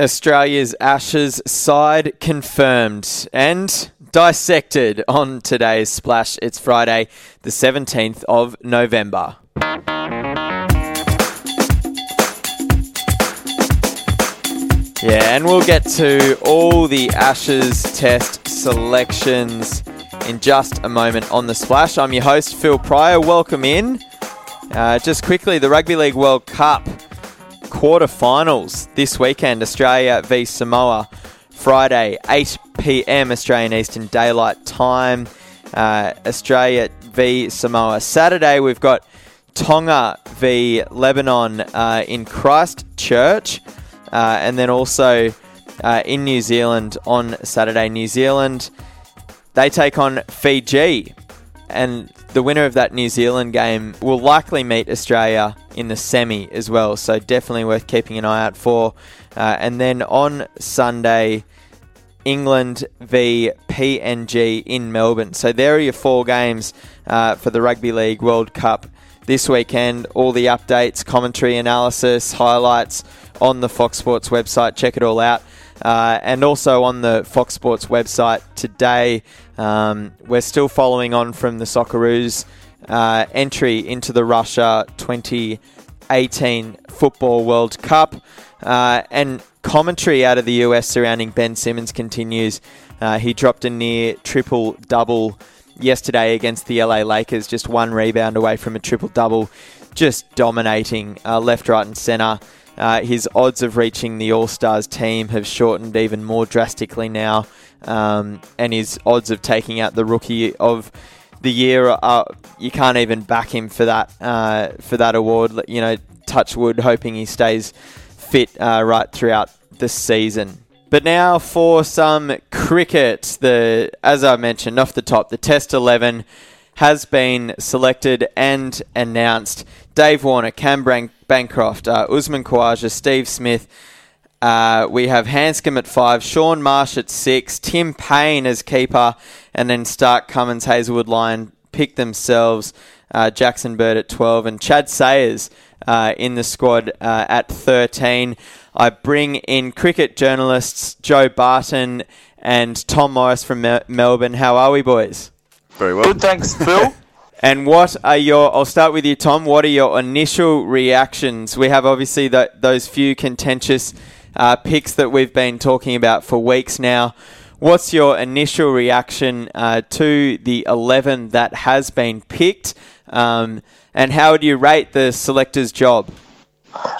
Australia's Ashes side confirmed and dissected on today's splash. It's Friday, the 17th of November. Yeah, and we'll get to all the Ashes test selections in just a moment on the splash. I'm your host, Phil Prior. Welcome in. Uh, just quickly, the Rugby League World Cup quarterfinals this weekend Australia v Samoa, Friday, 8 pm Australian Eastern Daylight Time. Uh, Australia v Samoa. Saturday, we've got Tonga v Lebanon uh, in Christchurch. Uh, and then also uh, in New Zealand on Saturday, New Zealand, they take on Fiji. And the winner of that New Zealand game will likely meet Australia in the semi as well. So definitely worth keeping an eye out for. Uh, and then on Sunday, England v PNG in Melbourne. So there are your four games uh, for the Rugby League World Cup this weekend. All the updates, commentary, analysis, highlights on the Fox Sports website. Check it all out. Uh, and also on the Fox Sports website today, um, we're still following on from the Socceroos uh, entry into the Russia 2018 Football World Cup. Uh, and commentary out of the US surrounding Ben Simmons continues. Uh, he dropped a near triple double yesterday against the LA Lakers, just one rebound away from a triple double, just dominating uh, left, right, and centre. Uh, his odds of reaching the All Stars team have shortened even more drastically now, um, and his odds of taking out the Rookie of the Year are, you can't even back him for that uh, for that award. You know, touch wood, hoping he stays fit uh, right throughout the season. But now for some cricket. The as I mentioned off the top, the Test eleven has been selected and announced. Dave Warner, Cam Bancroft, uh, Usman Khawaja, Steve Smith. Uh, we have Handscomb at five, Shaun Marsh at six, Tim Paine as keeper, and then Stark Cummins, Hazlewood Lyon pick themselves. Uh, Jackson Bird at 12, and Chad Sayers uh, in the squad uh, at 13. I bring in cricket journalists Joe Barton and Tom Morris from Melbourne. How are we, boys? Very well. Good, thanks, Phil. and what are your? I'll start with you, Tom. What are your initial reactions? We have obviously the, those few contentious uh, picks that we've been talking about for weeks now. What's your initial reaction uh, to the 11 that has been picked? Um, and how would you rate the selector's job?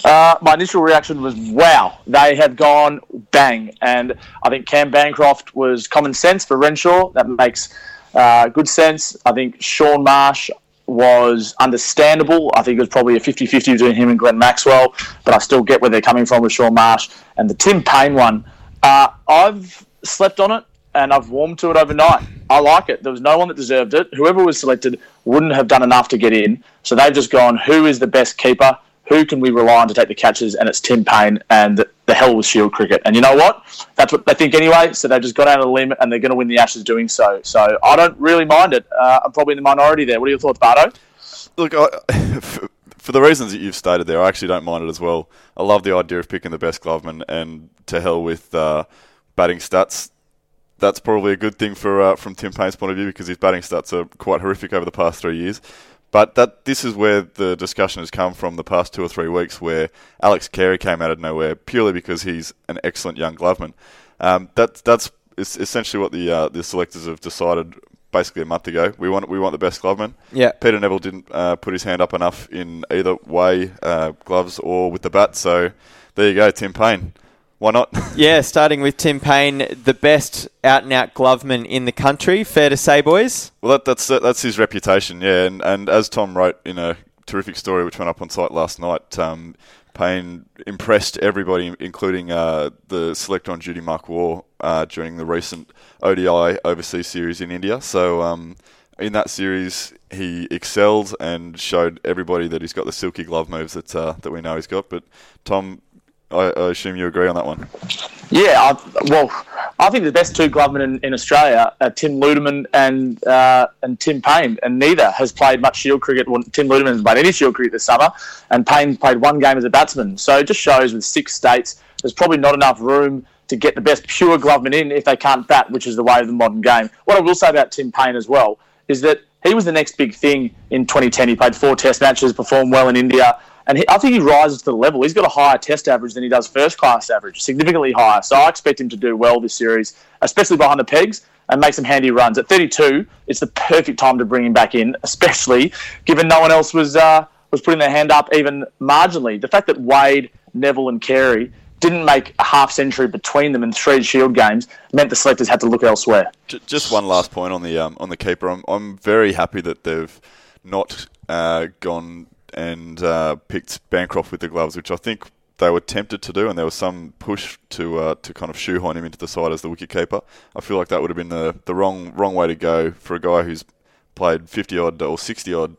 Uh, my initial reaction was, wow, they have gone bang. And I think Cam Bancroft was common sense for Renshaw. That makes uh, good sense. I think Shaun Marsh was understandable. I think it was probably a 50 50 between him and Glenn Maxwell, but I still get where they're coming from with Shaun Marsh. And the Tim Paine one, uh, I've slept on it and I've warmed to it overnight. I like it. There was no one that deserved it. Whoever was selected wouldn't have done enough to get in. So they've just gone, who is the best keeper? Who can we rely on to take the catches? And it's Tim Paine and the, hell with Shield cricket. And you know what? That's what they think anyway. So they've just gone out of the limb and they're going to win the Ashes doing so. So I don't really mind it. Uh, I'm probably in the minority there. What are your thoughts, Bardo? Look, I, for the reasons that you've stated there, I actually don't mind it as well. I love the idea of picking the best gloveman and to hell with uh, batting stats. That's probably a good thing for uh, from Tim Paine's point of view because his batting stats are quite horrific over the past three years. But that this is where the discussion has come from the past two or three weeks, where Alex Carey came out of nowhere purely because he's an excellent young gloveman. Um, that, that's essentially what the uh, the selectors have decided basically a month ago. We want we want the best gloveman. Yeah. Peter Neville didn't uh, put his hand up enough in either way, uh, gloves or with the bat. So there you go, Tim Paine. Why not? yeah, starting with Tim Paine, the best out and out gloveman in the country. Fair to say, boys. Well, that, that's that's his reputation, yeah. And, and as Tom wrote in a terrific story which went up on site last night, um, Paine impressed everybody, including uh, the select on duty Mark Waugh uh, during the recent ODI overseas series in India. So um, in that series, he excelled and showed everybody that he's got the silky glove moves that uh, that we know he's got. But Tom, I, I, assume you agree on that one. Yeah, I, well, I think the best two glovemen in, in Australia are Tim Ludeman and uh, and Tim Paine, and neither has played much Shield cricket. Well, Tim Ludeman has played any Shield cricket this summer, and Paine played one game as a batsman. So it just shows with six states there's probably not enough room to get the best pure gloveman in if they can't bat, which is the way of the modern game. What I will say about Tim Paine as well is that he was the next big thing in 2010. He played four Test matches, performed well in India, and he, I think he rises to the level. He's got a higher Test average than he does first class average, significantly higher. So I expect him to do well this series, especially behind the pegs and make some handy runs. At 32, it's the perfect time to bring him back in, especially given no one else was uh, was putting their hand up even marginally. The fact that Wade, Neville, and Carey didn't make a half century between them in three Shield games meant the selectors had to look elsewhere. Just one last point on the um, on the keeper. I'm I'm very happy that they've not uh, gone and uh, picked Bancroft with the gloves, which I think they were tempted to do, and there was some push to uh, to kind of shoehorn him into the side as the wicketkeeper. I feel like that would have been the, the wrong wrong way to go for a guy who's played 50 odd or 60 odd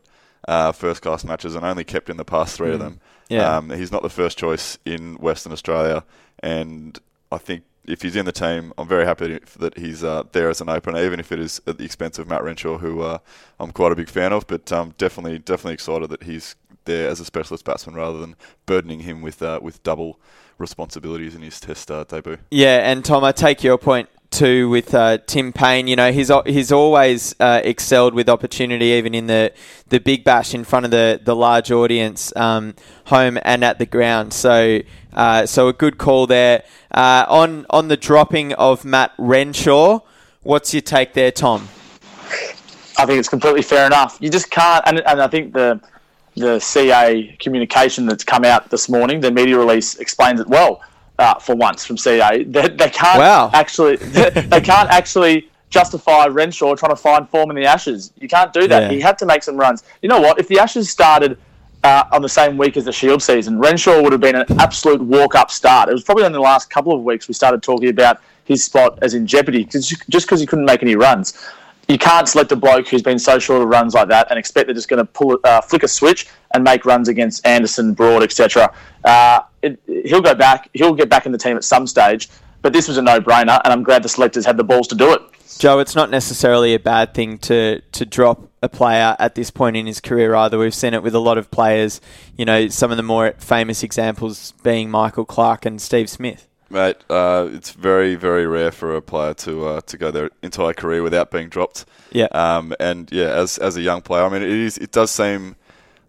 uh, first class matches and only kept in the past three mm. of them. Yeah. Um, he's not the first choice in Western Australia, and I think if he's in the team, I'm very happy that he's uh, there as an opener, even if it is at the expense of Matt Renshaw, who uh, I'm quite a big fan of. But um, definitely, definitely excited that he's there as a specialist batsman rather than burdening him with uh, with double responsibilities in his Test uh, debut. Yeah, and Tom, I take your point too with uh, Tim Paine. You know, he's he's always uh, excelled with opportunity, even in the, the big bash in front of the, the large audience, um, home and at the ground. So uh, so a good call there. Uh, on on the dropping of Matt Renshaw, what's your take there, Tom? I think it's completely fair enough. You just can't, and, and I think the the CA communication that's come out this morning, the media release explains it well uh, for once from CA. They, they can't wow. actually they, they, can't actually justify Renshaw trying to find form in the Ashes. You can't do that. Yeah. He had to make some runs. You know what? If the Ashes started uh, on the same week as the Shield season, Renshaw would have been an absolute walk-up start. It was probably in the last couple of weeks we started talking about his spot as in jeopardy just because he couldn't make any runs you can't select a bloke who's been so short of runs like that and expect they're just going to pull uh, flick a switch and make runs against Anderson, Broad, etc. Uh, he'll go back. He'll get back in the team at some stage. But this was a no-brainer, and I'm glad the selectors had the balls to do it. Joe, it's not necessarily a bad thing to to drop a player at this point in his career either. We've seen it with a lot of players. You know, some of the more famous examples being Michael Clarke and Steve Smith. Mate, uh, it's very, very rare for a player to uh, to go their entire career without being dropped. Yeah. Um, and yeah, as as a young player, I mean, it is it does seem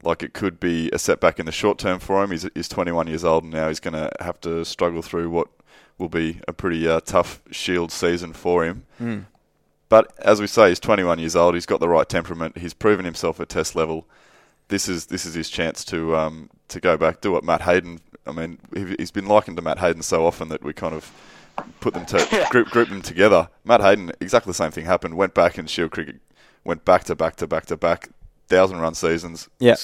like it could be a setback in the short term for him. He's he's 21 years old and now. He's going to have to struggle through what will be a pretty uh, tough Shield season for him. Mm. But as we say, he's 21 years old. He's got the right temperament. He's proven himself at Test level. This is this is his chance to um, to go back, do what Matt Hayden I mean, he's been likened to Matt Hayden so often that we kind of put them to group group them together. Matt Hayden, exactly the same thing happened. Went back in Shield cricket, went back to back to back to back, thousand run seasons. Yeah,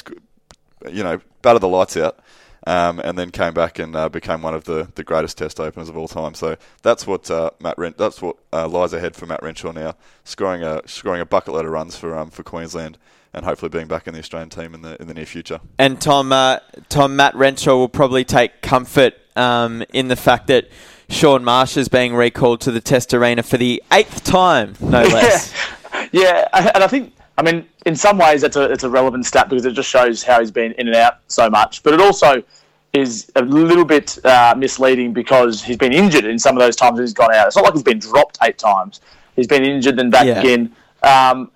you know, batted the lights out. Um, and then came back and uh, became one of the, the greatest Test openers of all time. So that's what uh, Matt Ren- that's what uh, lies ahead for Matt Renshaw now, scoring a scoring a bucket load of runs for um, for Queensland and hopefully being back in the Australian team in the in the near future. And Tom, uh, Tom, Matt Renshaw will probably take comfort um, in the fact that Shaun Marsh is being recalled to the Test arena for the eighth time, no less. yeah, and I think. I mean, in some ways, it's a it's a relevant stat because it just shows how he's been in and out so much. But it also is a little bit uh, misleading because he's been injured in some of those times he's gone out. It's not like he's been dropped eight times. He's been injured and back yeah. again. Um,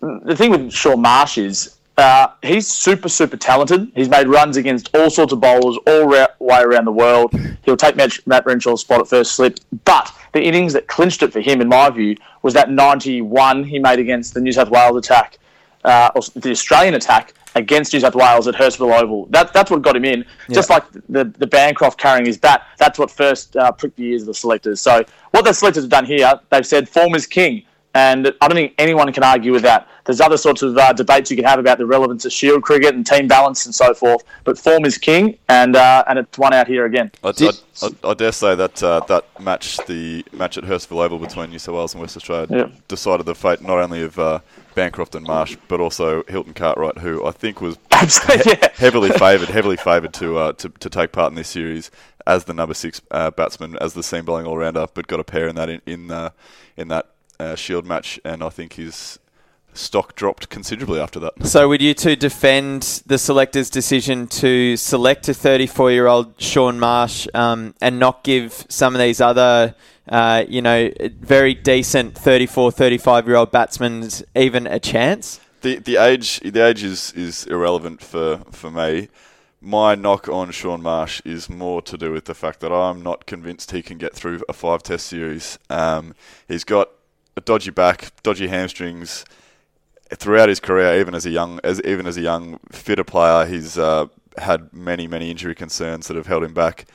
the thing with Shaun Marsh is uh, he's super, super talented. He's made runs against all sorts of bowlers all ra- way around the world. He'll take Matt, Matt Renshaw's spot at first slip. But the innings that clinched it for him, in my view, was that 91 he made against the New South Wales attack, uh, or the Australian attack against New South Wales at Hurstville Oval. That, that's what got him in. Yeah. Just like the, the Bancroft carrying his bat, that's what first uh, pricked the ears of the selectors. So what the selectors have done here, they've said form is king. And I don't think anyone can argue with that. There's other sorts of uh, debates you can have about the relevance of Shield cricket and team balance and so forth, but form is king, and uh, and it's won out here again. I, I, I, I dare say that uh, that match, the match at Hurstville Oval between New South Wales and West Australia, yeah. decided the fate not only of uh, Bancroft and Marsh, but also Hilton Cartwright, who I think was he- yeah. heavily favoured, heavily favoured to, uh, to to take part in this series as the number six uh, batsman, as the seam bowling all rounder, but got a pair in that in in, in that uh, Shield match, and I think his stock dropped considerably after that. So, would you two defend the selector's decision to select a 34 year old Shaun Marsh um, and not give some of these other, uh, you know, very decent 34, 35 year old batsmen even a chance? The the age the age is, is irrelevant for, for me. My knock on Shaun Marsh is more to do with the fact that I'm not convinced he can get through a five test series. Um, he's got a dodgy back, dodgy hamstrings throughout his career, even as a young, as even as a young fitter player, he's uh, had many many injury concerns that have held him back.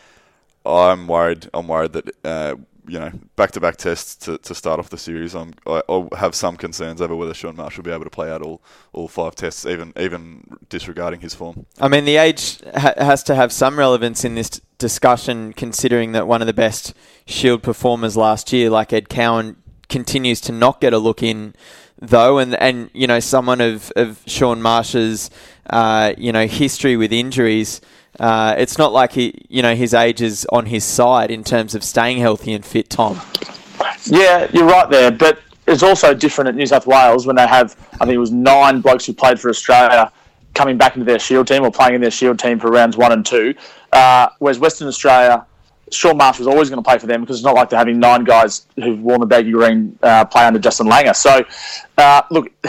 I'm worried. I'm worried that uh, you know back to back tests to, to start off the series. I'm, I, will have some concerns over whether Shaun Marsh will be able to play out all, all five tests, even even disregarding his form. I mean, the age ha- has to have some relevance in this discussion, considering that one of the best Shield performers last year, like Ed Cowan, continues to not get a look in though, and and you know someone of of Shaun Marsh's uh, you know history with injuries. Uh, it's not like he, you know, his age is on his side in terms of staying healthy and fit. Tom. Yeah, you're right there, but it's also different at New South Wales when they have, I think it was nine blokes who played for Australia coming back into their Shield team or playing in their Shield team for rounds one and two, uh, whereas Western Australia Shaun Marsh was always going to play for them because it's not like they're having nine guys who've worn the baggy green uh, play under Justin Langer. So, uh, look,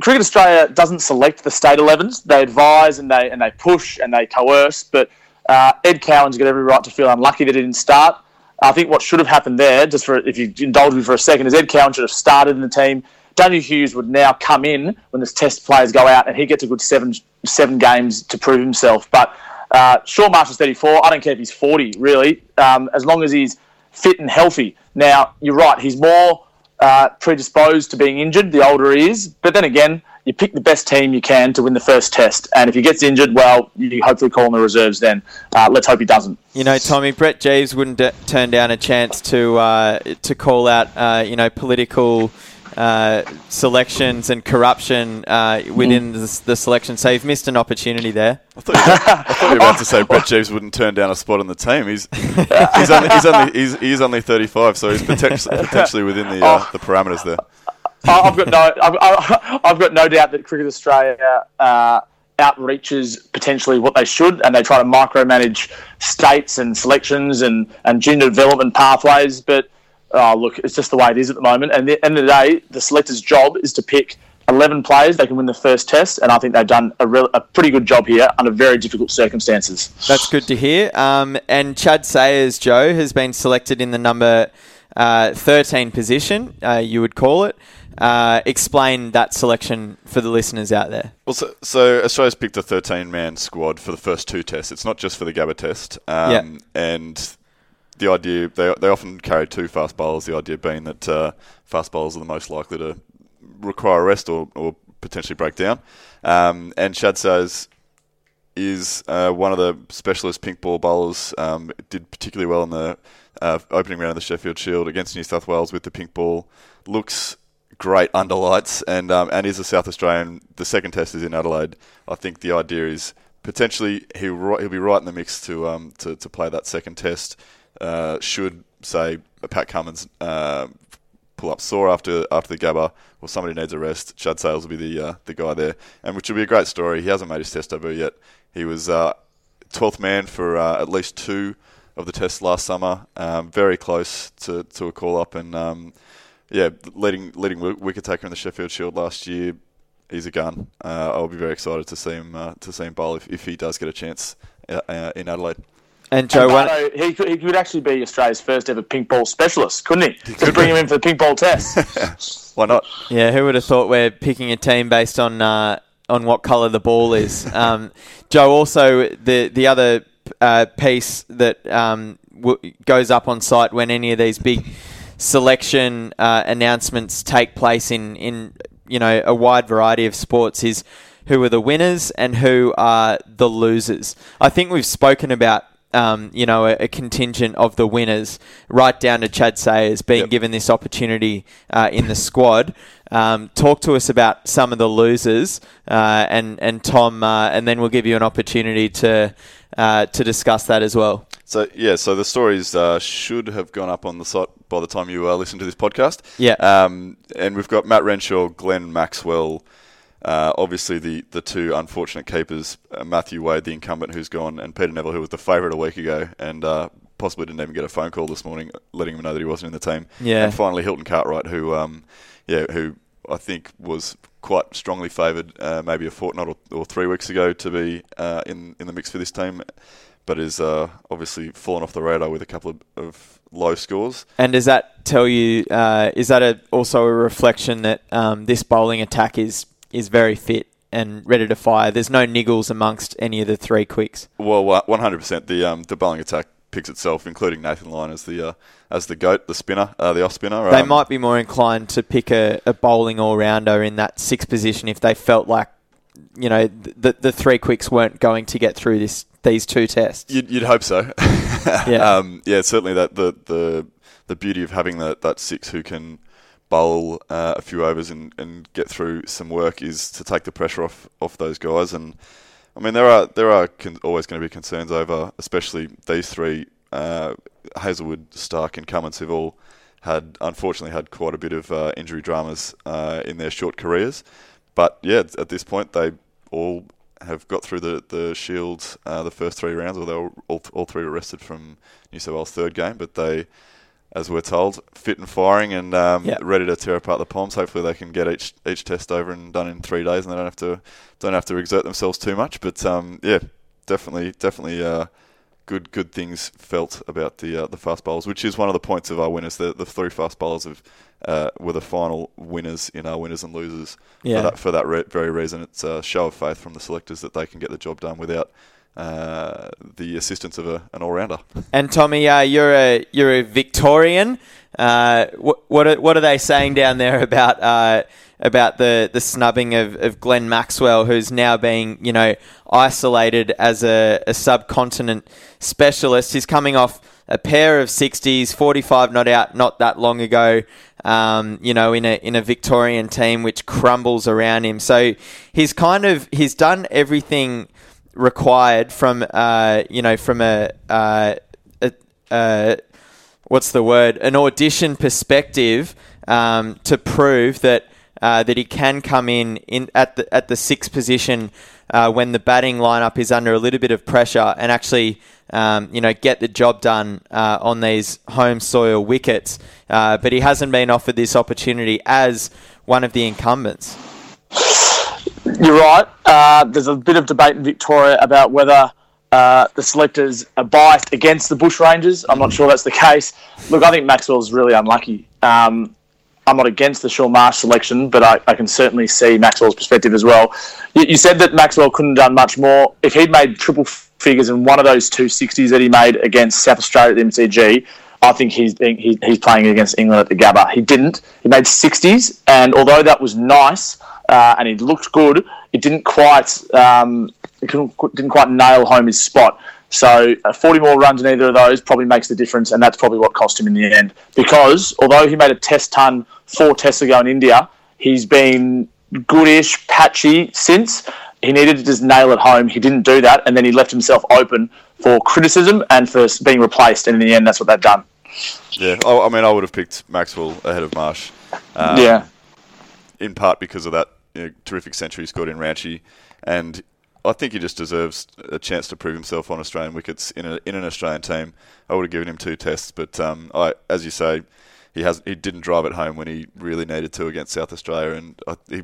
Cricket Australia doesn't select the state 11s. They advise and they and they push and they coerce. But uh, Ed Cowan's got every right to feel unlucky that he didn't start. I think what should have happened there, just for if you indulge me for a second, is Ed Cowan should have started in the team. Daniel Hughes would now come in when the test players go out, and he gets a good seven seven games to prove himself. But uh, Shaun Marsh is 34. I don't care if he's 40, really, um, as long as he's fit and healthy. Now, you're right, he's more uh, predisposed to being injured the older he is. But then again, you pick the best team you can to win the first test. And if he gets injured, well, you hopefully call in the reserves then. Uh, let's hope he doesn't. You know, Tommy, Brett Jeeves wouldn't d- turn down a chance to, uh, to call out, uh, you know, political uh, selections and corruption uh, within mm. the, the, selection. So you've missed an opportunity there. I thought, you were, I thought you were about to say Brett Jeeves wouldn't turn down a spot on the team. He's he's only he's only he's, he's only 35, so he's potentially, potentially within the uh, the parameters there. I've got no I've, I've, got no doubt that Cricket Australia uh, outreaches potentially what they should, and they try to micromanage states and selections and and junior development pathways, but oh, look, it's just the way it is at the moment. And at the end of the day, the selector's job is to pick 11 players they can win the first test, and I think they've done a, real, a pretty good job here under very difficult circumstances. That's good to hear. Um, and Chad Sayers, Joe, has been selected in the number uh, 13 position, uh, you would call it. Uh, explain that selection for the listeners out there. Well, so, so Australia's picked a 13 man squad for the first two tests. It's not just for the Gabba test. Um, yeah. And the idea they they often carry two fast bowlers. The idea being that uh, fast bowlers are the most likely to require rest or, or potentially break down. Um, and Chad Sayers is uh, one of the specialist pink ball bowlers. Um, did particularly well in the uh, opening round of the Sheffield Shield against New South Wales with the pink ball. Looks great under lights and um, and is a South Australian. The second test is in Adelaide. I think the idea is potentially he'll he'll be right in the mix to um to, to play that second test. Uh, should say Pat Cummins uh, pull up sore after after the Gabba or somebody needs a rest, Chad Sayers will be the uh, the guy there, and which will be a great story. He hasn't made his test debut yet. He was uh, twelfth man for uh, at least two of the tests last summer. Um, very close to, to a call up, and um, yeah, leading leading wicket taker in the Sheffield Shield last year. He's a gun. I'll be very excited to see him to see him bowl if, if he does get a chance in Adelaide. And Joe, and he, could, he could actually be Australia's first ever pink ball specialist, couldn't he? he Just bring him in for the pink ball test. Why not? Yeah, who would have thought we're picking a team based on uh, on what colour the ball is? Um, Joe, also the the other uh, piece that um, w- goes up on site when any of these big selection uh, announcements take place in in you know a wide variety of sports is who are the winners and who are the losers. I think we've spoken about um, you know, a, a, contingent of the winners, right down to Chad Sayers being yep. given this opportunity uh, in the squad. Um, talk to us about some of the losers, uh, and and Tom, uh, and then we'll give you an opportunity to uh, to discuss that as well. So yeah, so the stories uh, should have gone up on the site by the time you uh, listen to this podcast. Yeah. Um, and we've got Matt Renshaw, Glenn Maxwell, uh, obviously the the two unfortunate keepers, uh, Matthew Wade, the incumbent who's gone, and Peter Neville, who was the favourite a week ago, and uh, possibly didn't even get a phone call this morning letting him know that he wasn't in the team. Yeah. And finally Hilton Cartwright, who um, yeah, who I think was quite strongly favoured, uh, maybe a fortnight or, or, three weeks ago, to be uh, in in the mix for this team but is uh, obviously fallen off the radar with a couple of, of low scores. And does that tell you? Uh, is that a, also a reflection that um, this bowling attack is is very fit and ready to fire? There's no niggles amongst any of the three quicks. Well, 100%. The um, the bowling attack picks itself, including Nathan Lyon as the uh, as the goat, the spinner, uh, the off spinner. They um, might be more inclined to pick a, a bowling all rounder in that sixth position if they felt like you know the the three quicks weren't going to get through this these two tests. You'd, you'd hope so. yeah, um, yeah. Certainly, that the the the beauty of having that that six who can bowl uh, a few overs and, and get through some work is to take the pressure off off those guys. And I mean, there are there are con- always going to be concerns over, especially these three, uh, Hazlewood, Stark, and Cummins, who've all had unfortunately had quite a bit of uh, injury dramas uh, in their short careers. But yeah, at this point, they all have got through the the Shields uh, the first three rounds, although all, all three were rested from New South Wales' third game, but they, as we're told, fit and firing and um, yep. ready to tear apart the Poms. Hopefully, they can get each each test over and done in three days, and they don't have to don't have to exert themselves too much. But um, yeah, definitely definitely. Uh, good good things felt about the uh, the fast bowlers, which is one of the points of our winners. The the three fast bowlers have uh, were the final winners in our winners and losers. Yeah. For that, for that re- very reason, it's a show of faith from the selectors that they can get the job done without uh, the assistance of a, an all rounder. And Tommy, uh, you're a you're a Victorian. Uh, what what are, what are they saying down there about uh, about the, the snubbing of, of Glenn Maxwell, who's now being you know isolated as a, a subcontinent specialist? He's coming off a pair of 60s, 45 not out not that long ago. Um, you know, in a in a Victorian team which crumbles around him. So he's kind of he's done everything required from uh, you know from a, uh, a, what's the word an audition perspective um, to prove that uh, that he can come in, in at the at the sixth position uh, when the batting lineup is under a little bit of pressure and actually um, you know, get the job done uh, on these home soil wickets. Uh, but he hasn't been offered this opportunity as one of the incumbents. You're right. Uh, there's a bit of debate in Victoria about whether uh, the selectors are biased against the Bush Rangers. I'm not sure that's the case. Look, I think Maxwell's really unlucky. Um, I'm not against the Shaun Marsh selection, but I, I, can certainly see Maxwell's perspective as well. You, you, said that Maxwell couldn't have done much more. If he'd made triple figures in one of those two 60s that he made against South Australia at the MCG, I think he's he, he's playing against England at the Gabba. He didn't. He made 60s, and although that was nice uh, and he looked good, it didn't quite um, it didn't quite nail home his spot. So uh, 40 more runs in either of those probably makes the difference, and that's probably what cost him in the end. Because although he made a test ton four tests ago in India, he's been goodish, patchy since. He needed to just nail it home. He didn't do that, and then he left himself open for criticism and for being replaced. And in the end, that's what they've done. Yeah, I, mean, I would have picked Maxwell ahead of Marsh. Um, yeah, in part because of that know, terrific century he scored in Ranchi, and I think he just deserves a chance to prove himself on Australian wickets in, a, in an Australian team. I would have given him two tests, but um, I, as you say, he has he didn't drive it home when he really needed to against South Australia, and I, he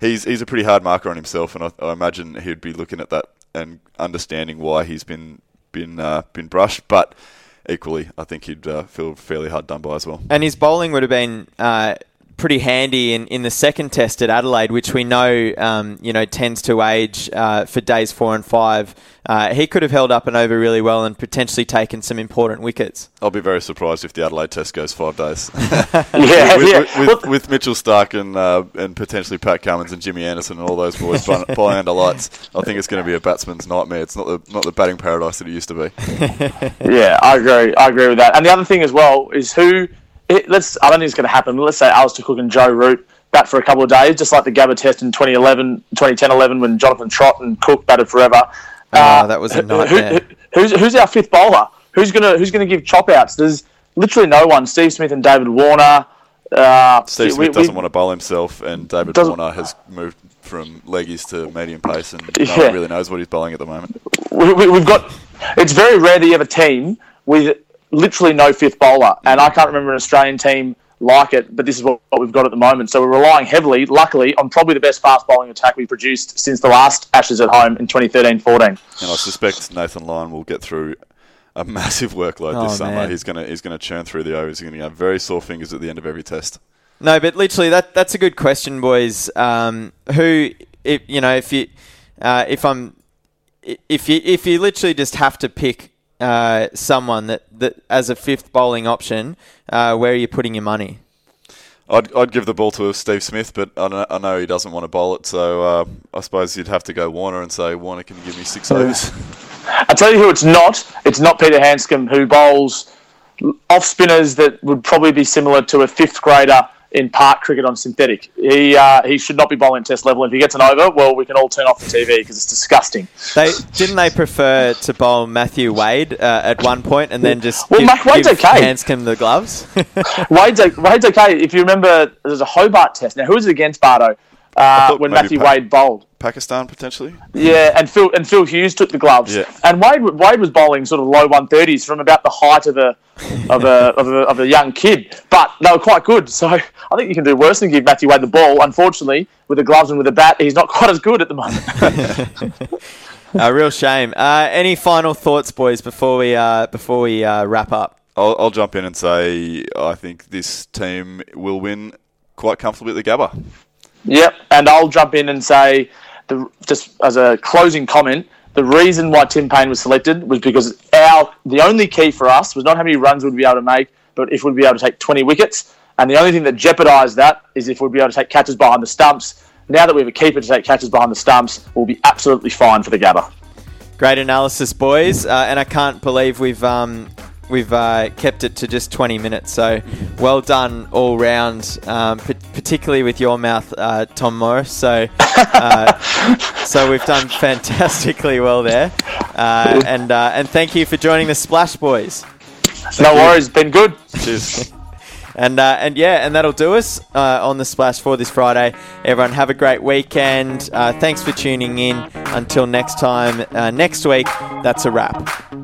he's he's a pretty hard marker on himself, and I, I, imagine he'd be looking at that and understanding why he's been been uh, been brushed, but. Equally, I think he'd uh, feel fairly hard done by as well. And his bowling would have been uh, pretty handy in, in the second test at Adelaide, which we know um, you know tends to age uh, for days four and five. Uh, he could have held up and over really well and potentially taken some important wickets. I'll be very surprised if the Adelaide Test goes five days. yeah, with, yeah. With, with, with, Mitchell Stark and uh, and potentially Pat Cummins and Jimmy Anderson and all those boys flying under lights, I think it's going to be a batsman's nightmare. It's not the not the batting paradise that it used to be. yeah, I agree. I agree with that. And the other thing as well is who it, let's. I don't think it's going to happen. Let's say Alastair Cook and Joe Root bat for a couple of days, just like the Gabba test in 2011, 2010, 11 when Jonathan Trott and Cook batted forever. Oh, that was a who- who- nightmare. who- who's, who's our fifth bowler? Who's gonna Who's gonna give chop outs? There's literally no one. Steve Smith and David Warner. Uh, Steve we- Smith we- doesn't want to bowl himself, and David Warner has moved from leggies to medium pace, and no Yeah. one really knows what he's bowling at the moment. we, we, we've got. It's very rare that you have a team with literally no fifth bowler, and I can't remember an Australian team like it. But this is what, what we've got at the moment. So we're relying heavily, luckily, on probably the best fast bowling attack we've produced since the last Ashes at home in 2013-14. And I suspect Nathan Lyon will get through a massive workload Oh, this summer. man. He's gonna he's gonna churn through the overs. He's gonna have very sore fingers at the end of every test. No, but literally, that that's a good question, boys. Um, who, if, you know, if you, uh, if I'm, if you, if you literally just have to pick uh, someone that, that as a fifth bowling option, uh, where are you putting your money? I'd, I'd give the ball to Steve Smith, but I know, I know he doesn't want to bowl it, so uh, I suppose you'd have to go Warner and say, Warner, can you give me six overs? I tell you who it's not. It's not Peter Handscomb who bowls off spinners that would probably be similar to a fifth grader in park cricket on synthetic. He uh, he should not be bowling test level. If he gets an over, well, we can all turn off the TV because it's disgusting. They didn't they prefer to bowl Matthew Wade uh, at one point and then just Well, give, Wade's give okay. Handscomb the gloves? Wade's, Wade's okay. If you remember, there's a Hobart test. Now, who was it against Bardo uh, when Matthew Pa- Wade bowled? Pakistan, potentially? Yeah, and Phil and Phil Hughes took the gloves. Yeah. And Wade Wade was bowling sort of low 130s from about the height of a of a, of a of a young kid, but they were quite good. So I think you can do worse than give Matthew Wade the ball. Unfortunately, with the gloves and with the bat, he's not quite as good at the moment. a real shame. Uh, any final thoughts, boys, before we uh, before we uh, wrap up? I'll, I'll jump in and say I think this team will win quite comfortably at the Gabba. Yep, and I'll jump in and say, the, just as a closing comment, the reason why Tim Paine was selected was because our the only key for us was not how many runs we'd be able to make, but if we'd be able to take 20 wickets. And the only thing that jeopardised that is if we'd be able to take catches behind the stumps. Now that we have a keeper to take catches behind the stumps, we'll be absolutely fine for the Gabba. Great analysis, boys, uh, and I can't believe we've um, we've uh, kept it to just 20 minutes. So well done all round, um, p- particularly with your mouth, uh, Tom Morris. So uh, so we've done fantastically well there, uh, and uh, and thank you for joining the Splash Boys. no worries, been good. Cheers. And uh, and yeah, and that'll do us uh, on the splash for this Friday. Everyone, have a great weekend. Uh, thanks for tuning in. Until next time, uh, next week, that's a wrap.